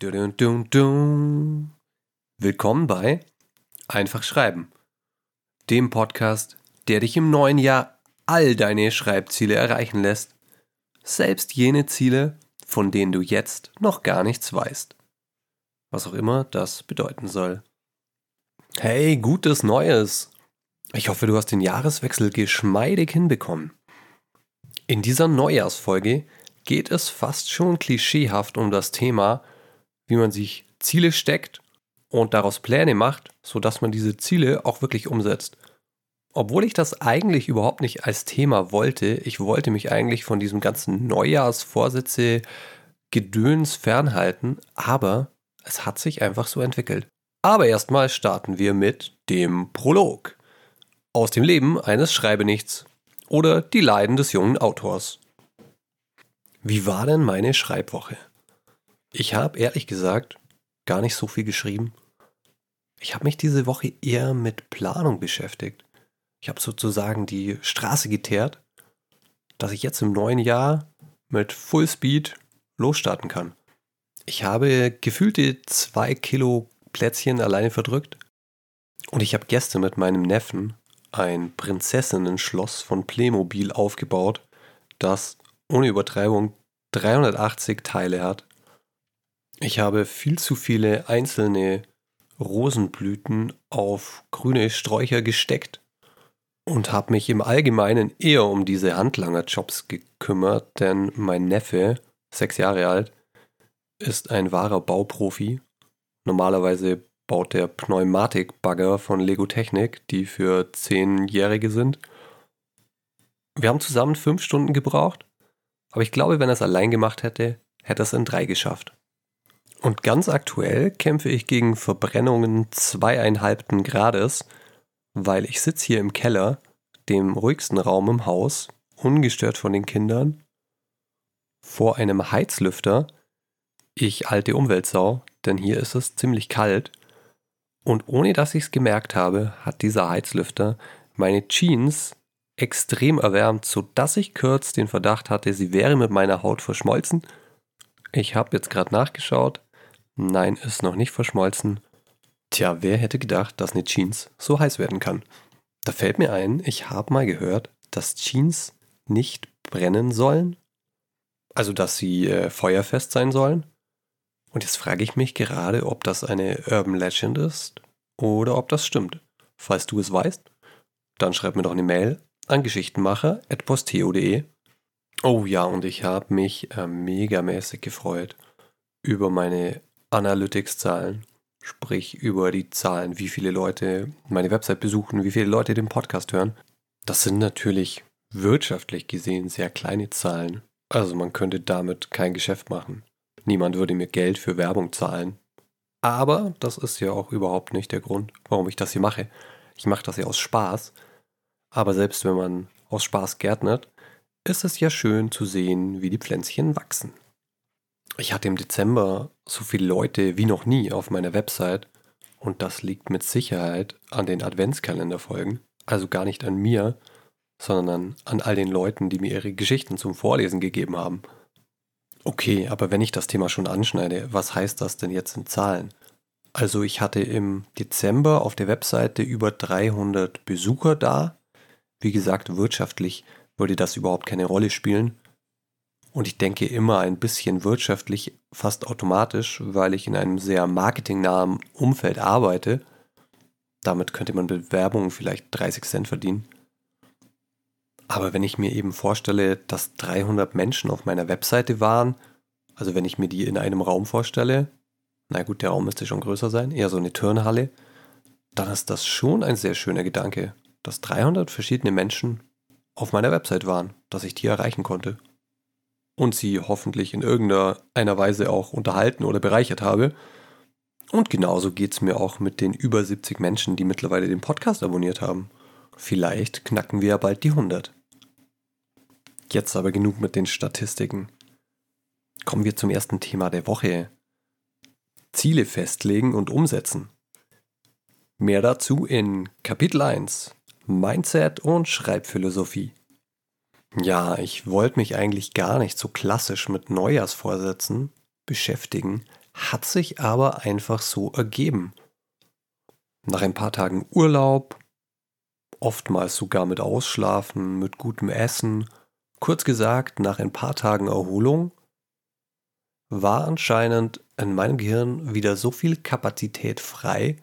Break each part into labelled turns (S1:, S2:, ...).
S1: Dun, dun, dun. Willkommen bei Einfach Schreiben, dem Podcast, der dich im neuen Jahr all deine Schreibziele erreichen lässt. Selbst jene Ziele, von denen du jetzt noch gar nichts weißt. Was auch immer das bedeuten soll. Hey, gutes Neues! Ich hoffe, du hast den Jahreswechsel geschmeidig hinbekommen. In dieser Neujahrsfolge geht es fast schon klischeehaft um das Thema, wie man sich Ziele steckt und daraus Pläne macht, sodass man diese Ziele auch wirklich umsetzt. Obwohl ich das eigentlich überhaupt nicht als Thema wollte, ich wollte mich eigentlich von diesem ganzen Neujahrsvorsätze Gedöns fernhalten, aber es hat sich einfach so entwickelt. Aber erstmal starten wir mit dem Prolog. Aus dem Leben eines Schreibenichts oder die Leiden des jungen Autors. Wie war denn meine Schreibwoche? Ich habe ehrlich gesagt gar nicht so viel geschrieben. Ich habe mich diese Woche eher mit Planung beschäftigt. Ich habe sozusagen die Straße geteert, dass ich jetzt im neuen Jahr mit Fullspeed losstarten kann. Ich habe gefühlte zwei Kilo Plätzchen alleine verdrückt und ich habe gestern mit meinem Neffen ein Prinzessinnen-Schloss von Playmobil aufgebaut, das ohne Übertreibung 380 Teile hat ich habe viel zu viele einzelne Rosenblüten auf grüne Sträucher gesteckt und habe mich im Allgemeinen eher um diese Handlanger-Jobs gekümmert, denn mein Neffe, sechs Jahre alt, ist ein wahrer Bauprofi. Normalerweise baut der Pneumatikbagger von Lego Technik, die für Zehnjährige sind. Wir haben zusammen fünf Stunden gebraucht, aber ich glaube, wenn er es allein gemacht hätte, hätte er es in drei geschafft. Und ganz aktuell kämpfe ich gegen Verbrennungen zweieinhalbten Grades, weil ich sitze hier im Keller, dem ruhigsten Raum im Haus, ungestört von den Kindern, vor einem Heizlüfter. Ich alte Umweltsau, denn hier ist es ziemlich kalt. Und ohne dass ich es gemerkt habe, hat dieser Heizlüfter meine Jeans extrem erwärmt, sodass ich kurz den Verdacht hatte, sie wäre mit meiner Haut verschmolzen. Ich habe jetzt gerade nachgeschaut. Nein, ist noch nicht verschmolzen. Tja, wer hätte gedacht, dass eine Jeans so heiß werden kann? Da fällt mir ein, ich habe mal gehört, dass Jeans nicht brennen sollen. Also, dass sie äh, feuerfest sein sollen. Und jetzt frage ich mich gerade, ob das eine Urban Legend ist oder ob das stimmt. Falls du es weißt, dann schreib mir doch eine Mail an geschichtenmacher.posteo.de. Oh ja, und ich habe mich äh, megamäßig gefreut über meine Analytics-Zahlen, sprich über die Zahlen, wie viele Leute meine Website besuchen, wie viele Leute den Podcast hören. Das sind natürlich wirtschaftlich gesehen sehr kleine Zahlen. Also man könnte damit kein Geschäft machen. Niemand würde mir Geld für Werbung zahlen. Aber das ist ja auch überhaupt nicht der Grund, warum ich das hier mache. Ich mache das ja aus Spaß. Aber selbst wenn man aus Spaß gärtnert, ist es ja schön zu sehen, wie die Pflänzchen wachsen. Ich hatte im Dezember so viele Leute wie noch nie auf meiner Website und das liegt mit Sicherheit an den Adventskalenderfolgen, also gar nicht an mir, sondern an all den Leuten, die mir ihre Geschichten zum Vorlesen gegeben haben. Okay, aber wenn ich das Thema schon anschneide, was heißt das denn jetzt in Zahlen? Also ich hatte im Dezember auf der Webseite über 300 Besucher da. Wie gesagt, wirtschaftlich würde das überhaupt keine Rolle spielen. Und ich denke immer ein bisschen wirtschaftlich, fast automatisch, weil ich in einem sehr marketingnahen Umfeld arbeite. Damit könnte man Bewerbungen vielleicht 30 Cent verdienen. Aber wenn ich mir eben vorstelle, dass 300 Menschen auf meiner Webseite waren, also wenn ich mir die in einem Raum vorstelle, na gut, der Raum müsste schon größer sein, eher so eine Turnhalle, dann ist das schon ein sehr schöner Gedanke, dass 300 verschiedene Menschen auf meiner Website waren, dass ich die erreichen konnte und sie hoffentlich in irgendeiner Weise auch unterhalten oder bereichert habe. Und genauso geht es mir auch mit den über 70 Menschen, die mittlerweile den Podcast abonniert haben. Vielleicht knacken wir ja bald die 100. Jetzt aber genug mit den Statistiken. Kommen wir zum ersten Thema der Woche. Ziele festlegen und umsetzen. Mehr dazu in Kapitel 1 Mindset und Schreibphilosophie. Ja, ich wollte mich eigentlich gar nicht so klassisch mit Neujahrsvorsätzen beschäftigen, hat sich aber einfach so ergeben. Nach ein paar Tagen Urlaub, oftmals sogar mit Ausschlafen, mit gutem Essen, kurz gesagt, nach ein paar Tagen Erholung, war anscheinend in meinem Gehirn wieder so viel Kapazität frei,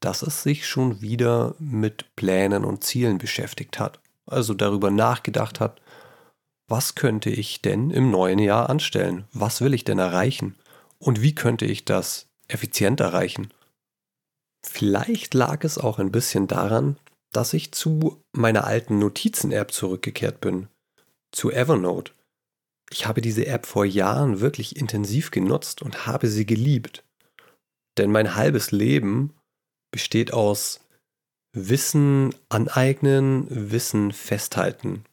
S1: dass es sich schon wieder mit Plänen und Zielen beschäftigt hat. Also darüber nachgedacht hat, was könnte ich denn im neuen Jahr anstellen? Was will ich denn erreichen? Und wie könnte ich das effizient erreichen? Vielleicht lag es auch ein bisschen daran, dass ich zu meiner alten Notizen-App zurückgekehrt bin, zu Evernote. Ich habe diese App vor Jahren wirklich intensiv genutzt und habe sie geliebt. Denn mein halbes Leben besteht aus Wissen aneignen, Wissen festhalten.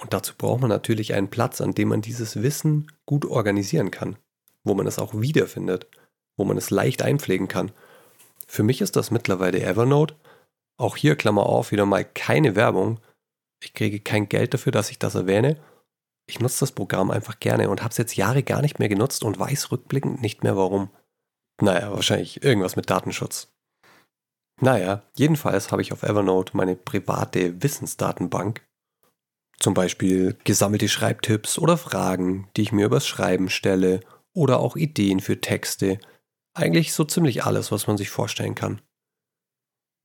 S1: Und dazu braucht man natürlich einen Platz, an dem man dieses Wissen gut organisieren kann, wo man es auch wiederfindet, wo man es leicht einpflegen kann. Für mich ist das mittlerweile Evernote. Auch hier, Klammer auf, wieder mal keine Werbung. Ich kriege kein Geld dafür, dass ich das erwähne. Ich nutze das Programm einfach gerne und habe es jetzt Jahre gar nicht mehr genutzt und weiß rückblickend nicht mehr warum. Naja, wahrscheinlich irgendwas mit Datenschutz. Naja, jedenfalls habe ich auf Evernote meine private Wissensdatenbank. Zum Beispiel gesammelte Schreibtipps oder Fragen, die ich mir übers Schreiben stelle oder auch Ideen für Texte. Eigentlich so ziemlich alles, was man sich vorstellen kann.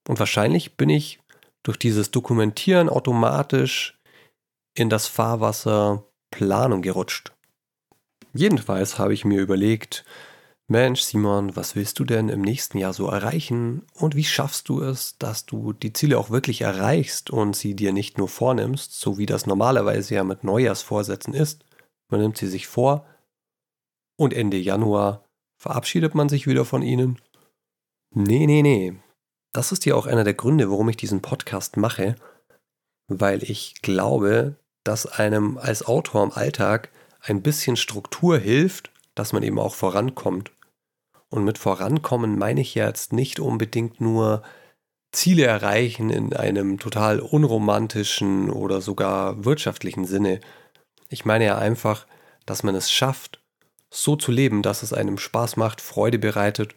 S1: Und wahrscheinlich bin ich durch dieses Dokumentieren automatisch in das Fahrwasser Planung gerutscht. Jedenfalls habe ich mir überlegt, Mensch, Simon, was willst du denn im nächsten Jahr so erreichen? Und wie schaffst du es, dass du die Ziele auch wirklich erreichst und sie dir nicht nur vornimmst, so wie das normalerweise ja mit Neujahrsvorsätzen ist? Man nimmt sie sich vor und Ende Januar verabschiedet man sich wieder von ihnen. Nee, nee, nee. Das ist ja auch einer der Gründe, warum ich diesen Podcast mache, weil ich glaube, dass einem als Autor im Alltag ein bisschen Struktur hilft, dass man eben auch vorankommt. Und mit vorankommen meine ich jetzt nicht unbedingt nur Ziele erreichen in einem total unromantischen oder sogar wirtschaftlichen Sinne. Ich meine ja einfach, dass man es schafft, so zu leben, dass es einem Spaß macht, Freude bereitet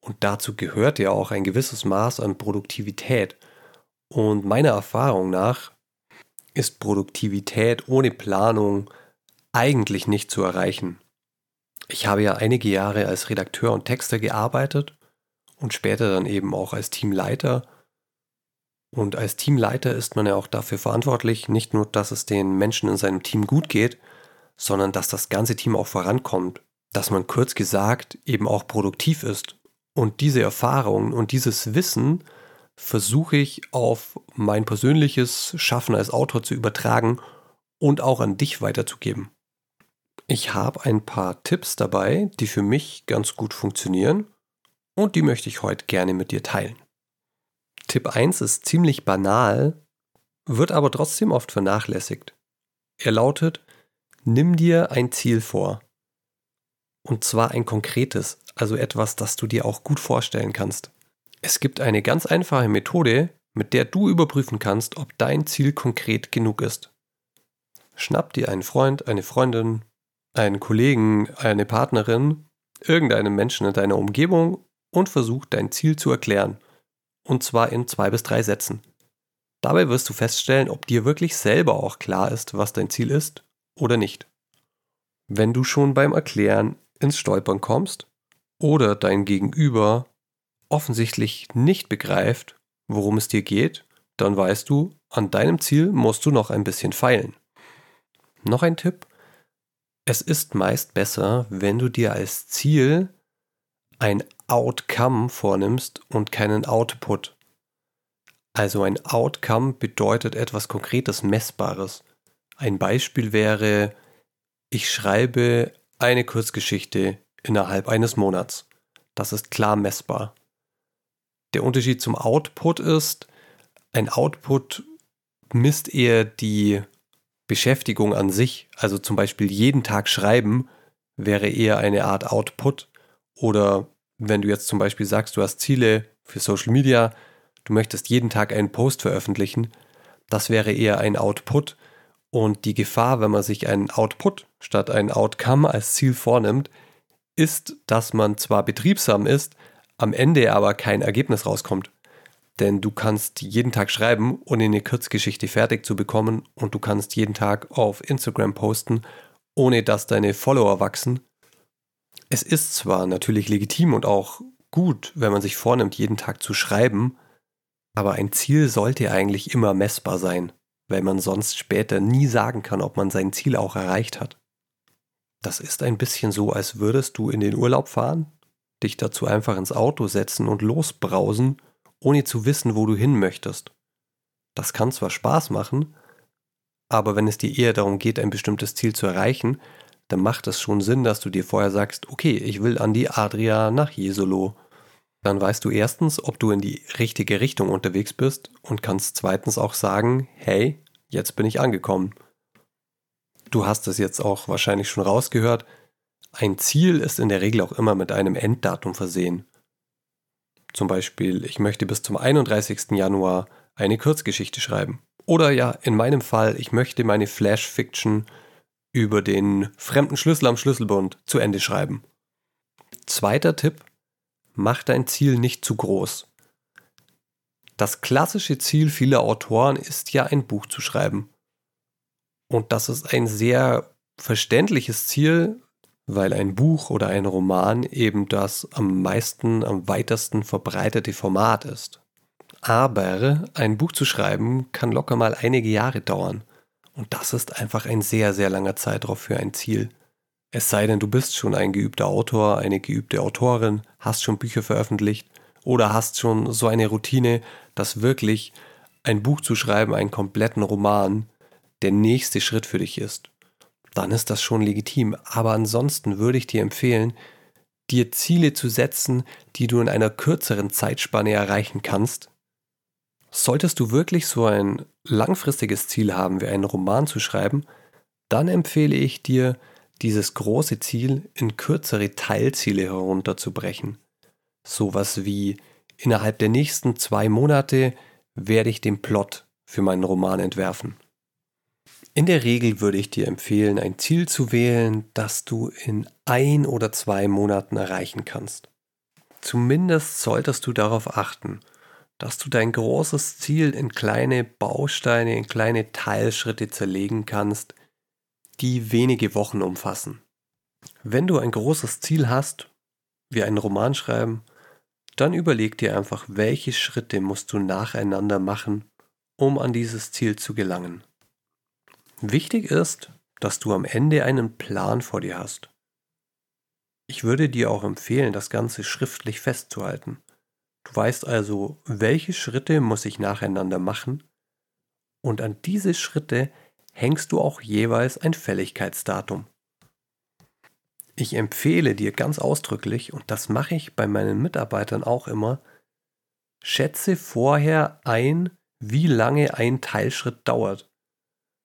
S1: und dazu gehört ja auch ein gewisses Maß an Produktivität. Und meiner Erfahrung nach ist Produktivität ohne Planung eigentlich nicht zu erreichen. Ich habe ja einige Jahre als Redakteur und Texter gearbeitet und später dann eben auch als Teamleiter. Und als Teamleiter ist man ja auch dafür verantwortlich, nicht nur, dass es den Menschen in seinem Team gut geht, sondern dass das ganze Team auch vorankommt, dass man kurz gesagt eben auch produktiv ist. Und diese Erfahrungen und dieses Wissen versuche ich auf mein persönliches Schaffen als Autor zu übertragen und auch an dich weiterzugeben. Ich habe ein paar Tipps dabei, die für mich ganz gut funktionieren und die möchte ich heute gerne mit dir teilen. Tipp 1 ist ziemlich banal, wird aber trotzdem oft vernachlässigt. Er lautet, nimm dir ein Ziel vor. Und zwar ein konkretes, also etwas, das du dir auch gut vorstellen kannst. Es gibt eine ganz einfache Methode, mit der du überprüfen kannst, ob dein Ziel konkret genug ist. Schnapp dir einen Freund, eine Freundin, einen Kollegen, eine Partnerin, irgendeinen Menschen in deiner Umgebung und versuch dein Ziel zu erklären. Und zwar in zwei bis drei Sätzen. Dabei wirst du feststellen, ob dir wirklich selber auch klar ist, was dein Ziel ist oder nicht. Wenn du schon beim Erklären ins Stolpern kommst oder dein Gegenüber offensichtlich nicht begreift, worum es dir geht, dann weißt du, an deinem Ziel musst du noch ein bisschen feilen. Noch ein Tipp. Es ist meist besser, wenn du dir als Ziel ein Outcome vornimmst und keinen Output. Also ein Outcome bedeutet etwas Konkretes, Messbares. Ein Beispiel wäre, ich schreibe eine Kurzgeschichte innerhalb eines Monats. Das ist klar messbar. Der Unterschied zum Output ist, ein Output misst eher die Beschäftigung an sich, also zum Beispiel jeden Tag schreiben, wäre eher eine Art Output. Oder wenn du jetzt zum Beispiel sagst, du hast Ziele für Social Media, du möchtest jeden Tag einen Post veröffentlichen, das wäre eher ein Output. Und die Gefahr, wenn man sich einen Output statt ein Outcome als Ziel vornimmt, ist, dass man zwar betriebsam ist, am Ende aber kein Ergebnis rauskommt. Denn du kannst jeden Tag schreiben, ohne eine Kurzgeschichte fertig zu bekommen und du kannst jeden Tag auf Instagram posten, ohne dass deine Follower wachsen. Es ist zwar natürlich legitim und auch gut, wenn man sich vornimmt, jeden Tag zu schreiben, aber ein Ziel sollte eigentlich immer messbar sein, weil man sonst später nie sagen kann, ob man sein Ziel auch erreicht hat. Das ist ein bisschen so, als würdest du in den Urlaub fahren, dich dazu einfach ins Auto setzen und losbrausen ohne zu wissen, wo du hin möchtest. Das kann zwar Spaß machen, aber wenn es dir eher darum geht, ein bestimmtes Ziel zu erreichen, dann macht es schon Sinn, dass du dir vorher sagst, okay, ich will an die Adria nach Jesolo. Dann weißt du erstens, ob du in die richtige Richtung unterwegs bist und kannst zweitens auch sagen, hey, jetzt bin ich angekommen. Du hast es jetzt auch wahrscheinlich schon rausgehört, ein Ziel ist in der Regel auch immer mit einem Enddatum versehen. Zum Beispiel, ich möchte bis zum 31. Januar eine Kurzgeschichte schreiben. Oder ja, in meinem Fall, ich möchte meine Flash-Fiction über den fremden Schlüssel am Schlüsselbund zu Ende schreiben. Zweiter Tipp, mach dein Ziel nicht zu groß. Das klassische Ziel vieler Autoren ist ja ein Buch zu schreiben. Und das ist ein sehr verständliches Ziel, weil ein Buch oder ein Roman eben das am meisten, am weitesten verbreitete Format ist. Aber ein Buch zu schreiben kann locker mal einige Jahre dauern. Und das ist einfach ein sehr, sehr langer Zeitraum für ein Ziel. Es sei denn, du bist schon ein geübter Autor, eine geübte Autorin, hast schon Bücher veröffentlicht oder hast schon so eine Routine, dass wirklich ein Buch zu schreiben, einen kompletten Roman, der nächste Schritt für dich ist dann ist das schon legitim. Aber ansonsten würde ich dir empfehlen, dir Ziele zu setzen, die du in einer kürzeren Zeitspanne erreichen kannst. Solltest du wirklich so ein langfristiges Ziel haben, wie einen Roman zu schreiben, dann empfehle ich dir, dieses große Ziel in kürzere Teilziele herunterzubrechen. Sowas wie innerhalb der nächsten zwei Monate werde ich den Plot für meinen Roman entwerfen. In der Regel würde ich dir empfehlen, ein Ziel zu wählen, das du in ein oder zwei Monaten erreichen kannst. Zumindest solltest du darauf achten, dass du dein großes Ziel in kleine Bausteine, in kleine Teilschritte zerlegen kannst, die wenige Wochen umfassen. Wenn du ein großes Ziel hast, wie einen Roman schreiben, dann überleg dir einfach, welche Schritte musst du nacheinander machen, um an dieses Ziel zu gelangen. Wichtig ist, dass du am Ende einen Plan vor dir hast. Ich würde dir auch empfehlen, das Ganze schriftlich festzuhalten. Du weißt also, welche Schritte muss ich nacheinander machen und an diese Schritte hängst du auch jeweils ein Fälligkeitsdatum. Ich empfehle dir ganz ausdrücklich, und das mache ich bei meinen Mitarbeitern auch immer, schätze vorher ein, wie lange ein Teilschritt dauert.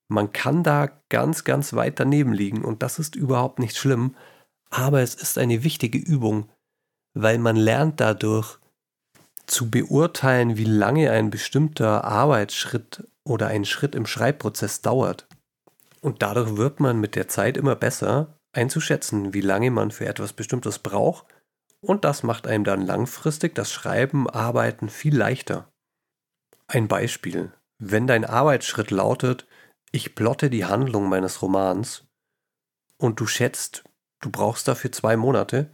S1: Man kann da ganz, ganz weit daneben liegen und das ist überhaupt nicht schlimm, aber es ist eine wichtige Übung, weil man lernt dadurch zu beurteilen, wie lange ein bestimmter Arbeitsschritt oder ein Schritt im Schreibprozess dauert. Und dadurch wird man mit der Zeit immer besser einzuschätzen, wie lange man für etwas Bestimmtes braucht und das macht einem dann langfristig das Schreiben, Arbeiten viel leichter. Ein Beispiel. Wenn dein Arbeitsschritt lautet, ich plotte die Handlung meines Romans und du schätzt, du brauchst dafür zwei Monate,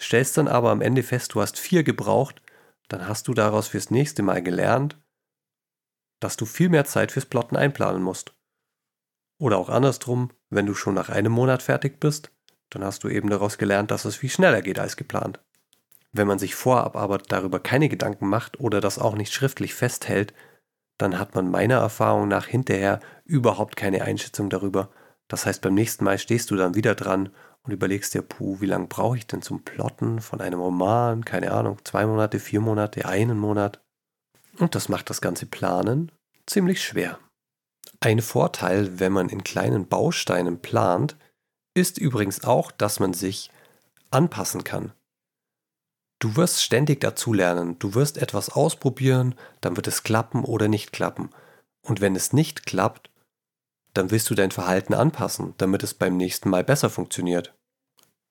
S1: stellst dann aber am Ende fest, du hast vier gebraucht, dann hast du daraus fürs nächste Mal gelernt, dass du viel mehr Zeit fürs Plotten einplanen musst. Oder auch andersrum, wenn du schon nach einem Monat fertig bist, dann hast du eben daraus gelernt, dass es viel schneller geht als geplant. Wenn man sich vorab aber darüber keine Gedanken macht oder das auch nicht schriftlich festhält, dann hat man meiner Erfahrung nach hinterher überhaupt keine Einschätzung darüber. Das heißt, beim nächsten Mal stehst du dann wieder dran und überlegst dir, puh, wie lange brauche ich denn zum Plotten von einem Roman? Keine Ahnung, zwei Monate, vier Monate, einen Monat. Und das macht das ganze Planen ziemlich schwer. Ein Vorteil, wenn man in kleinen Bausteinen plant, ist übrigens auch, dass man sich anpassen kann. Du wirst ständig dazulernen, du wirst etwas ausprobieren, dann wird es klappen oder nicht klappen. Und wenn es nicht klappt, dann willst du dein Verhalten anpassen, damit es beim nächsten Mal besser funktioniert.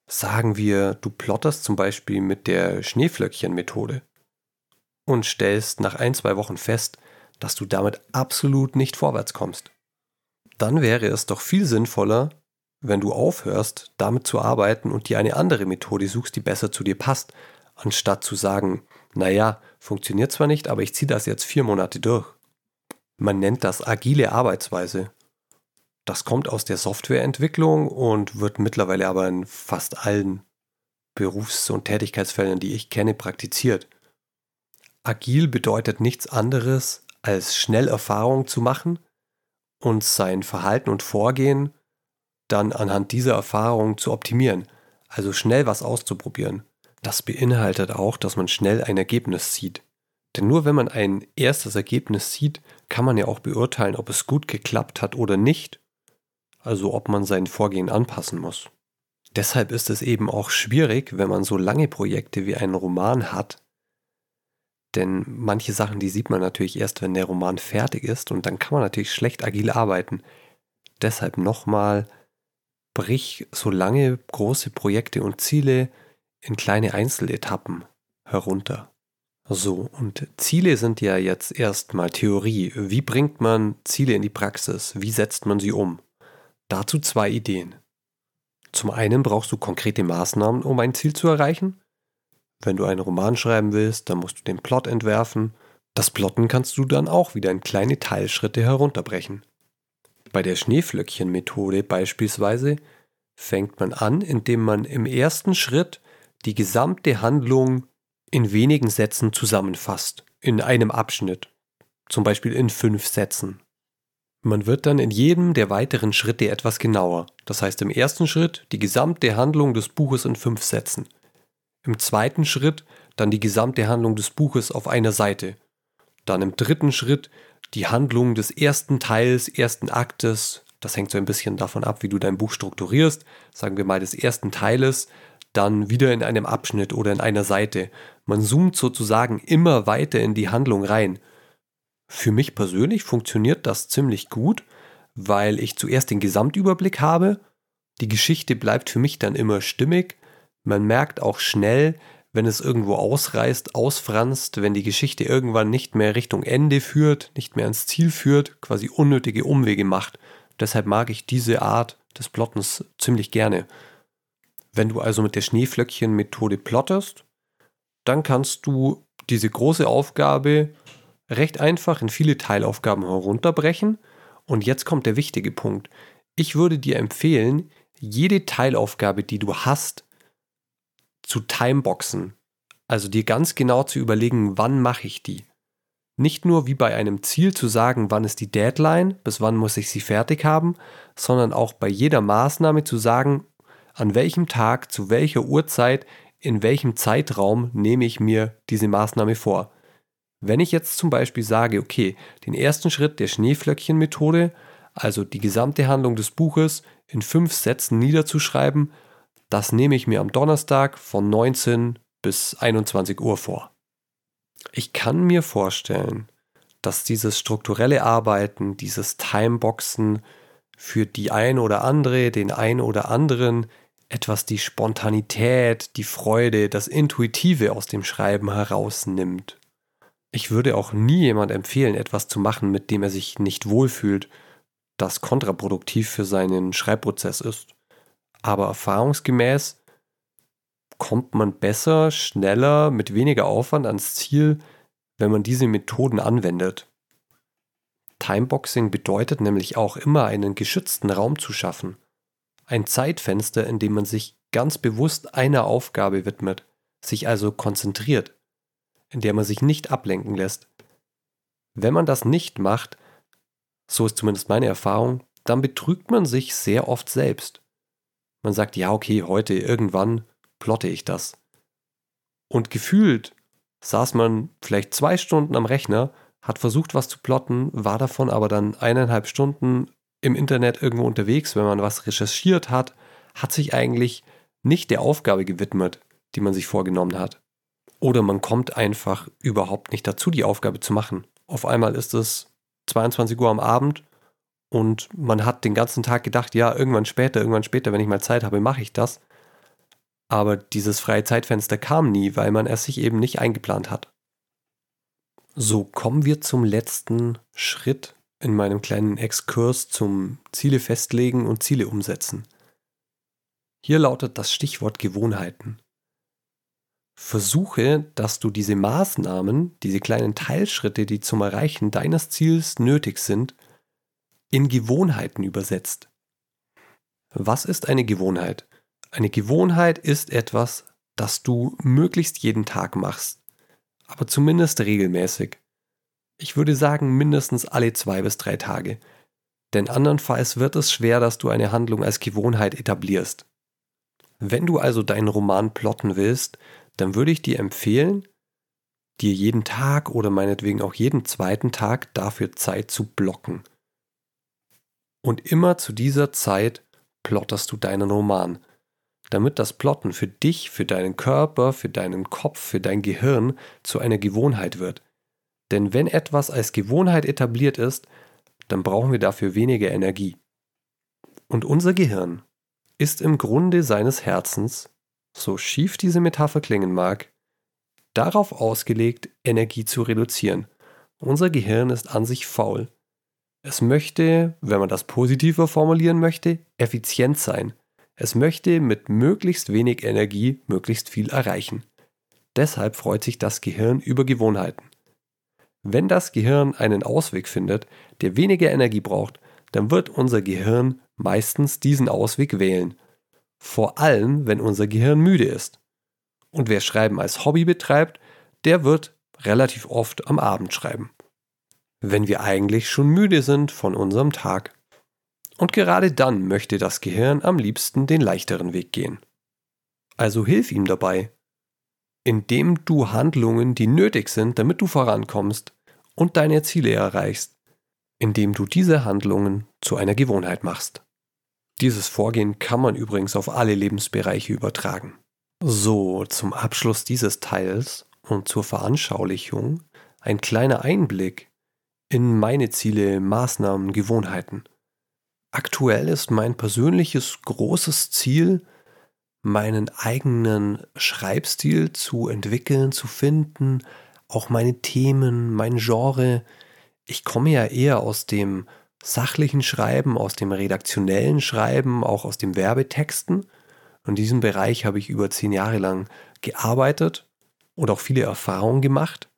S1: Sagen wir, du plotterst zum Beispiel mit der Schneeflöckchen-Methode und stellst nach ein, zwei Wochen fest, dass du damit absolut nicht vorwärts kommst. Dann wäre es doch viel sinnvoller, wenn du aufhörst, damit zu arbeiten und dir eine andere Methode suchst, die besser zu dir passt, anstatt zu sagen, naja, funktioniert zwar nicht, aber ich ziehe das jetzt vier Monate durch. Man nennt das agile Arbeitsweise. Das kommt aus der Softwareentwicklung und wird mittlerweile aber in fast allen Berufs- und Tätigkeitsfeldern, die ich kenne, praktiziert. Agil bedeutet nichts anderes, als schnell Erfahrung zu machen und sein Verhalten und Vorgehen dann anhand dieser Erfahrung zu optimieren, also schnell was auszuprobieren. Das beinhaltet auch, dass man schnell ein Ergebnis sieht. Denn nur wenn man ein erstes Ergebnis sieht, kann man ja auch beurteilen, ob es gut geklappt hat oder nicht, also ob man sein Vorgehen anpassen muss. Deshalb ist es eben auch schwierig, wenn man so lange Projekte wie einen Roman hat, denn manche Sachen, die sieht man natürlich erst, wenn der Roman fertig ist und dann kann man natürlich schlecht agil arbeiten. Deshalb nochmal, brich so lange große Projekte und Ziele in kleine Einzeletappen herunter. So, und Ziele sind ja jetzt erstmal Theorie. Wie bringt man Ziele in die Praxis? Wie setzt man sie um? Dazu zwei Ideen. Zum einen brauchst du konkrete Maßnahmen, um ein Ziel zu erreichen. Wenn du einen Roman schreiben willst, dann musst du den Plot entwerfen. Das Plotten kannst du dann auch wieder in kleine Teilschritte herunterbrechen. Bei der Schneeflöckchen-Methode beispielsweise fängt man an, indem man im ersten Schritt die gesamte Handlung in wenigen Sätzen zusammenfasst, in einem Abschnitt, zum Beispiel in fünf Sätzen. Man wird dann in jedem der weiteren Schritte etwas genauer. Das heißt im ersten Schritt die gesamte Handlung des Buches in fünf Sätzen. Im zweiten Schritt dann die gesamte Handlung des Buches auf einer Seite. Dann im dritten Schritt die Handlung des ersten Teils, ersten Aktes. Das hängt so ein bisschen davon ab, wie du dein Buch strukturierst. Sagen wir mal des ersten Teiles, dann wieder in einem Abschnitt oder in einer Seite. Man zoomt sozusagen immer weiter in die Handlung rein. Für mich persönlich funktioniert das ziemlich gut, weil ich zuerst den Gesamtüberblick habe. Die Geschichte bleibt für mich dann immer stimmig man merkt auch schnell, wenn es irgendwo ausreißt, ausfranst, wenn die Geschichte irgendwann nicht mehr Richtung Ende führt, nicht mehr ans Ziel führt, quasi unnötige Umwege macht. Deshalb mag ich diese Art des Plottens ziemlich gerne. Wenn du also mit der Schneeflöckchen-Methode plottest, dann kannst du diese große Aufgabe recht einfach in viele Teilaufgaben herunterbrechen. Und jetzt kommt der wichtige Punkt. Ich würde dir empfehlen, jede Teilaufgabe, die du hast, zu Timeboxen. Also dir ganz genau zu überlegen, wann mache ich die. Nicht nur wie bei einem Ziel zu sagen, wann ist die Deadline, bis wann muss ich sie fertig haben, sondern auch bei jeder Maßnahme zu sagen, an welchem Tag, zu welcher Uhrzeit, in welchem Zeitraum nehme ich mir diese Maßnahme vor. Wenn ich jetzt zum Beispiel sage, okay, den ersten Schritt der Schneeflöckchen-Methode, also die gesamte Handlung des Buches in fünf Sätzen niederzuschreiben das nehme ich mir am Donnerstag von 19 bis 21 Uhr vor. Ich kann mir vorstellen, dass dieses strukturelle Arbeiten, dieses Timeboxen für die ein oder andere, den ein oder anderen etwas die Spontanität, die Freude, das Intuitive aus dem Schreiben herausnimmt. Ich würde auch nie jemand empfehlen, etwas zu machen, mit dem er sich nicht wohlfühlt, das kontraproduktiv für seinen Schreibprozess ist. Aber erfahrungsgemäß kommt man besser, schneller, mit weniger Aufwand ans Ziel, wenn man diese Methoden anwendet. Timeboxing bedeutet nämlich auch immer einen geschützten Raum zu schaffen. Ein Zeitfenster, in dem man sich ganz bewusst einer Aufgabe widmet, sich also konzentriert, in der man sich nicht ablenken lässt. Wenn man das nicht macht, so ist zumindest meine Erfahrung, dann betrügt man sich sehr oft selbst. Man sagt, ja, okay, heute irgendwann plotte ich das. Und gefühlt saß man vielleicht zwei Stunden am Rechner, hat versucht, was zu plotten, war davon aber dann eineinhalb Stunden im Internet irgendwo unterwegs, wenn man was recherchiert hat, hat sich eigentlich nicht der Aufgabe gewidmet, die man sich vorgenommen hat. Oder man kommt einfach überhaupt nicht dazu, die Aufgabe zu machen. Auf einmal ist es 22 Uhr am Abend und man hat den ganzen Tag gedacht, ja, irgendwann später, irgendwann später, wenn ich mal Zeit habe, mache ich das. Aber dieses freie Zeitfenster kam nie, weil man es sich eben nicht eingeplant hat. So kommen wir zum letzten Schritt in meinem kleinen Exkurs zum Ziele festlegen und Ziele umsetzen. Hier lautet das Stichwort Gewohnheiten. Versuche, dass du diese Maßnahmen, diese kleinen Teilschritte, die zum Erreichen deines Ziels nötig sind, in Gewohnheiten übersetzt. Was ist eine Gewohnheit? Eine Gewohnheit ist etwas, das du möglichst jeden Tag machst, aber zumindest regelmäßig. Ich würde sagen mindestens alle zwei bis drei Tage. Denn andernfalls wird es schwer, dass du eine Handlung als Gewohnheit etablierst. Wenn du also deinen Roman plotten willst, dann würde ich dir empfehlen, dir jeden Tag oder meinetwegen auch jeden zweiten Tag dafür Zeit zu blocken. Und immer zu dieser Zeit plotterst du deinen Roman, damit das Plotten für dich, für deinen Körper, für deinen Kopf, für dein Gehirn zu einer Gewohnheit wird. Denn wenn etwas als Gewohnheit etabliert ist, dann brauchen wir dafür weniger Energie. Und unser Gehirn ist im Grunde seines Herzens so schief diese Metapher klingen mag, darauf ausgelegt, Energie zu reduzieren. Unser Gehirn ist an sich faul. Es möchte, wenn man das positiver formulieren möchte, effizient sein. Es möchte mit möglichst wenig Energie möglichst viel erreichen. Deshalb freut sich das Gehirn über Gewohnheiten. Wenn das Gehirn einen Ausweg findet, der weniger Energie braucht, dann wird unser Gehirn meistens diesen Ausweg wählen vor allem, wenn unser Gehirn müde ist. Und wer Schreiben als Hobby betreibt, der wird relativ oft am Abend schreiben. Wenn wir eigentlich schon müde sind von unserem Tag. Und gerade dann möchte das Gehirn am liebsten den leichteren Weg gehen. Also hilf ihm dabei, indem du Handlungen, die nötig sind, damit du vorankommst und deine Ziele erreichst, indem du diese Handlungen zu einer Gewohnheit machst. Dieses Vorgehen kann man übrigens auf alle Lebensbereiche übertragen. So, zum Abschluss dieses Teils und zur Veranschaulichung ein kleiner Einblick in meine Ziele, Maßnahmen, Gewohnheiten. Aktuell ist mein persönliches großes Ziel, meinen eigenen Schreibstil zu entwickeln, zu finden, auch meine Themen, mein Genre. Ich komme ja eher aus dem sachlichen Schreiben, aus dem redaktionellen Schreiben, auch aus dem Werbetexten. In diesem Bereich habe ich über zehn Jahre lang gearbeitet und auch viele Erfahrungen gemacht.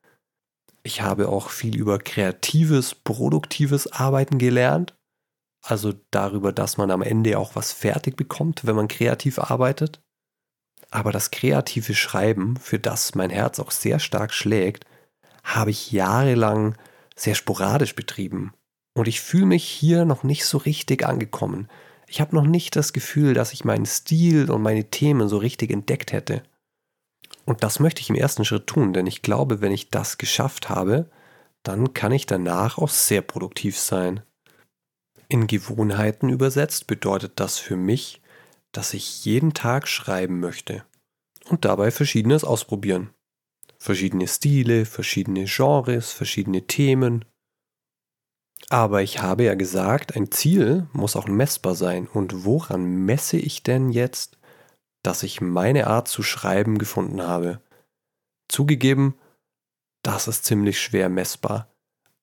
S1: Ich habe auch viel über kreatives, produktives Arbeiten gelernt. Also darüber, dass man am Ende auch was fertig bekommt, wenn man kreativ arbeitet. Aber das kreative Schreiben, für das mein Herz auch sehr stark schlägt, habe ich jahrelang sehr sporadisch betrieben. Und ich fühle mich hier noch nicht so richtig angekommen. Ich habe noch nicht das Gefühl, dass ich meinen Stil und meine Themen so richtig entdeckt hätte. Und das möchte ich im ersten Schritt tun, denn ich glaube, wenn ich das geschafft habe, dann kann ich danach auch sehr produktiv sein. In Gewohnheiten übersetzt bedeutet das für mich, dass ich jeden Tag schreiben möchte und dabei verschiedenes ausprobieren. Verschiedene Stile, verschiedene Genres, verschiedene Themen aber ich habe ja gesagt, ein Ziel muss auch messbar sein. Und woran messe ich denn jetzt, dass ich meine Art zu schreiben gefunden habe? Zugegeben, das ist ziemlich schwer messbar.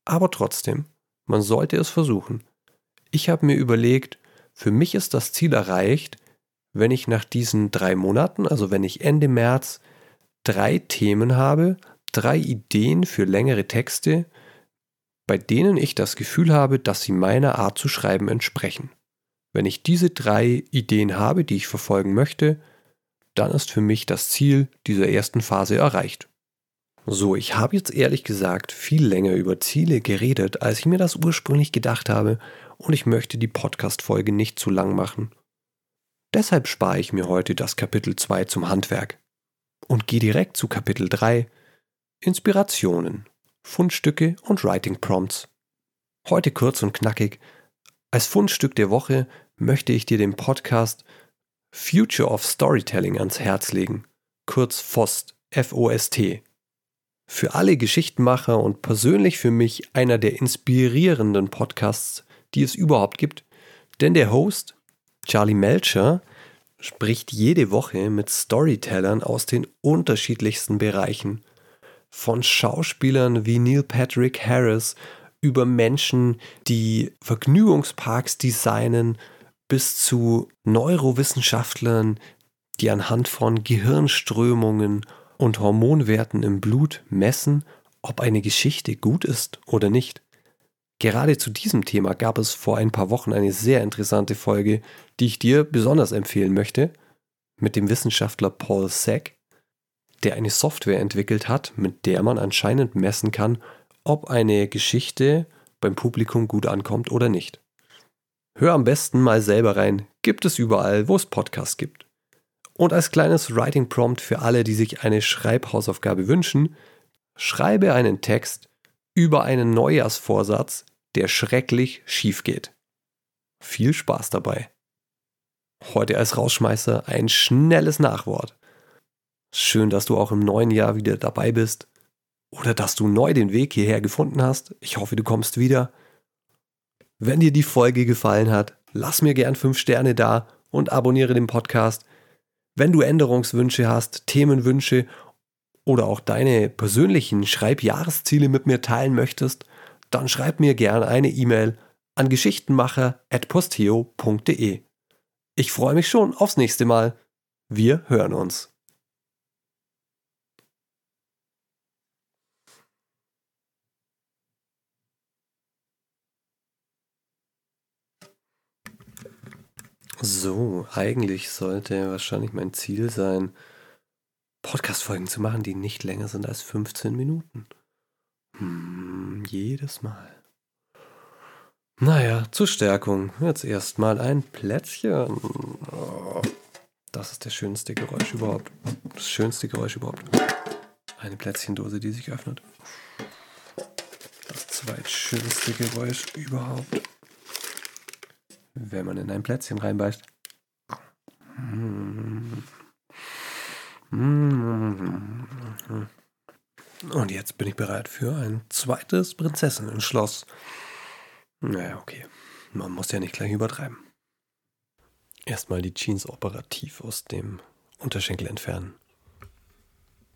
S1: Aber trotzdem, man sollte es versuchen. Ich habe mir überlegt, für mich ist das Ziel erreicht, wenn ich nach diesen drei Monaten, also wenn ich Ende März, drei Themen habe, drei Ideen für längere Texte, bei denen ich das Gefühl habe, dass sie meiner Art zu schreiben entsprechen. Wenn ich diese drei Ideen habe, die ich verfolgen möchte, dann ist für mich das Ziel dieser ersten Phase erreicht. So, ich habe jetzt ehrlich gesagt viel länger über Ziele geredet, als ich mir das ursprünglich gedacht habe, und ich möchte die Podcast-Folge nicht zu lang machen. Deshalb spare ich mir heute das Kapitel 2 zum Handwerk und gehe direkt zu Kapitel 3 Inspirationen. Fundstücke und Writing Prompts. Heute kurz und knackig. Als Fundstück der Woche möchte ich dir den Podcast Future of Storytelling ans Herz legen, kurz FOST, F-O-S-T. Für alle Geschichtenmacher und persönlich für mich einer der inspirierenden Podcasts, die es überhaupt gibt, denn der Host, Charlie Melcher, spricht jede Woche mit Storytellern aus den unterschiedlichsten Bereichen. Von Schauspielern wie Neil Patrick Harris über Menschen, die Vergnügungsparks designen, bis zu Neurowissenschaftlern, die anhand von Gehirnströmungen und Hormonwerten im Blut messen, ob eine Geschichte gut ist oder nicht. Gerade zu diesem Thema gab es vor ein paar Wochen eine sehr interessante Folge, die ich dir besonders empfehlen möchte, mit dem Wissenschaftler Paul Sack, der eine Software entwickelt hat, mit der man anscheinend messen kann, ob eine Geschichte beim Publikum gut ankommt oder nicht. Hör am besten mal selber rein, gibt es überall, wo es Podcasts gibt. Und als kleines Writing Prompt für alle, die sich eine Schreibhausaufgabe wünschen, schreibe einen Text über einen Neujahrsvorsatz, der schrecklich schief geht. Viel Spaß dabei. Heute als Rausschmeißer ein schnelles Nachwort. Schön, dass du auch im neuen Jahr wieder dabei bist oder dass du neu den Weg hierher gefunden hast. Ich hoffe, du kommst wieder. Wenn dir die Folge gefallen hat, lass mir gern 5 Sterne da und abonniere den Podcast. Wenn du Änderungswünsche hast, Themenwünsche oder auch deine persönlichen Schreibjahresziele mit mir teilen möchtest, dann schreib mir gerne eine E-Mail an geschichtenmacher.posteo.de. Ich freue mich schon aufs nächste Mal. Wir hören uns. So, eigentlich sollte wahrscheinlich mein Ziel sein, Podcast-Folgen zu machen, die nicht länger sind als 15 Minuten. Hm, jedes Mal. Naja, zur Stärkung. Jetzt erstmal ein Plätzchen. Oh, das ist der schönste Geräusch überhaupt. Das schönste Geräusch überhaupt. Eine Plätzchendose, die sich öffnet. Das zweitschönste Geräusch überhaupt. Wenn man in ein Plätzchen reinbeißt. Mmh. Und jetzt bin ich bereit für ein zweites Prinzessinnen-Schloss. Naja, okay. Man muss ja nicht gleich übertreiben. Erstmal die Jeans operativ aus dem Unterschenkel entfernen.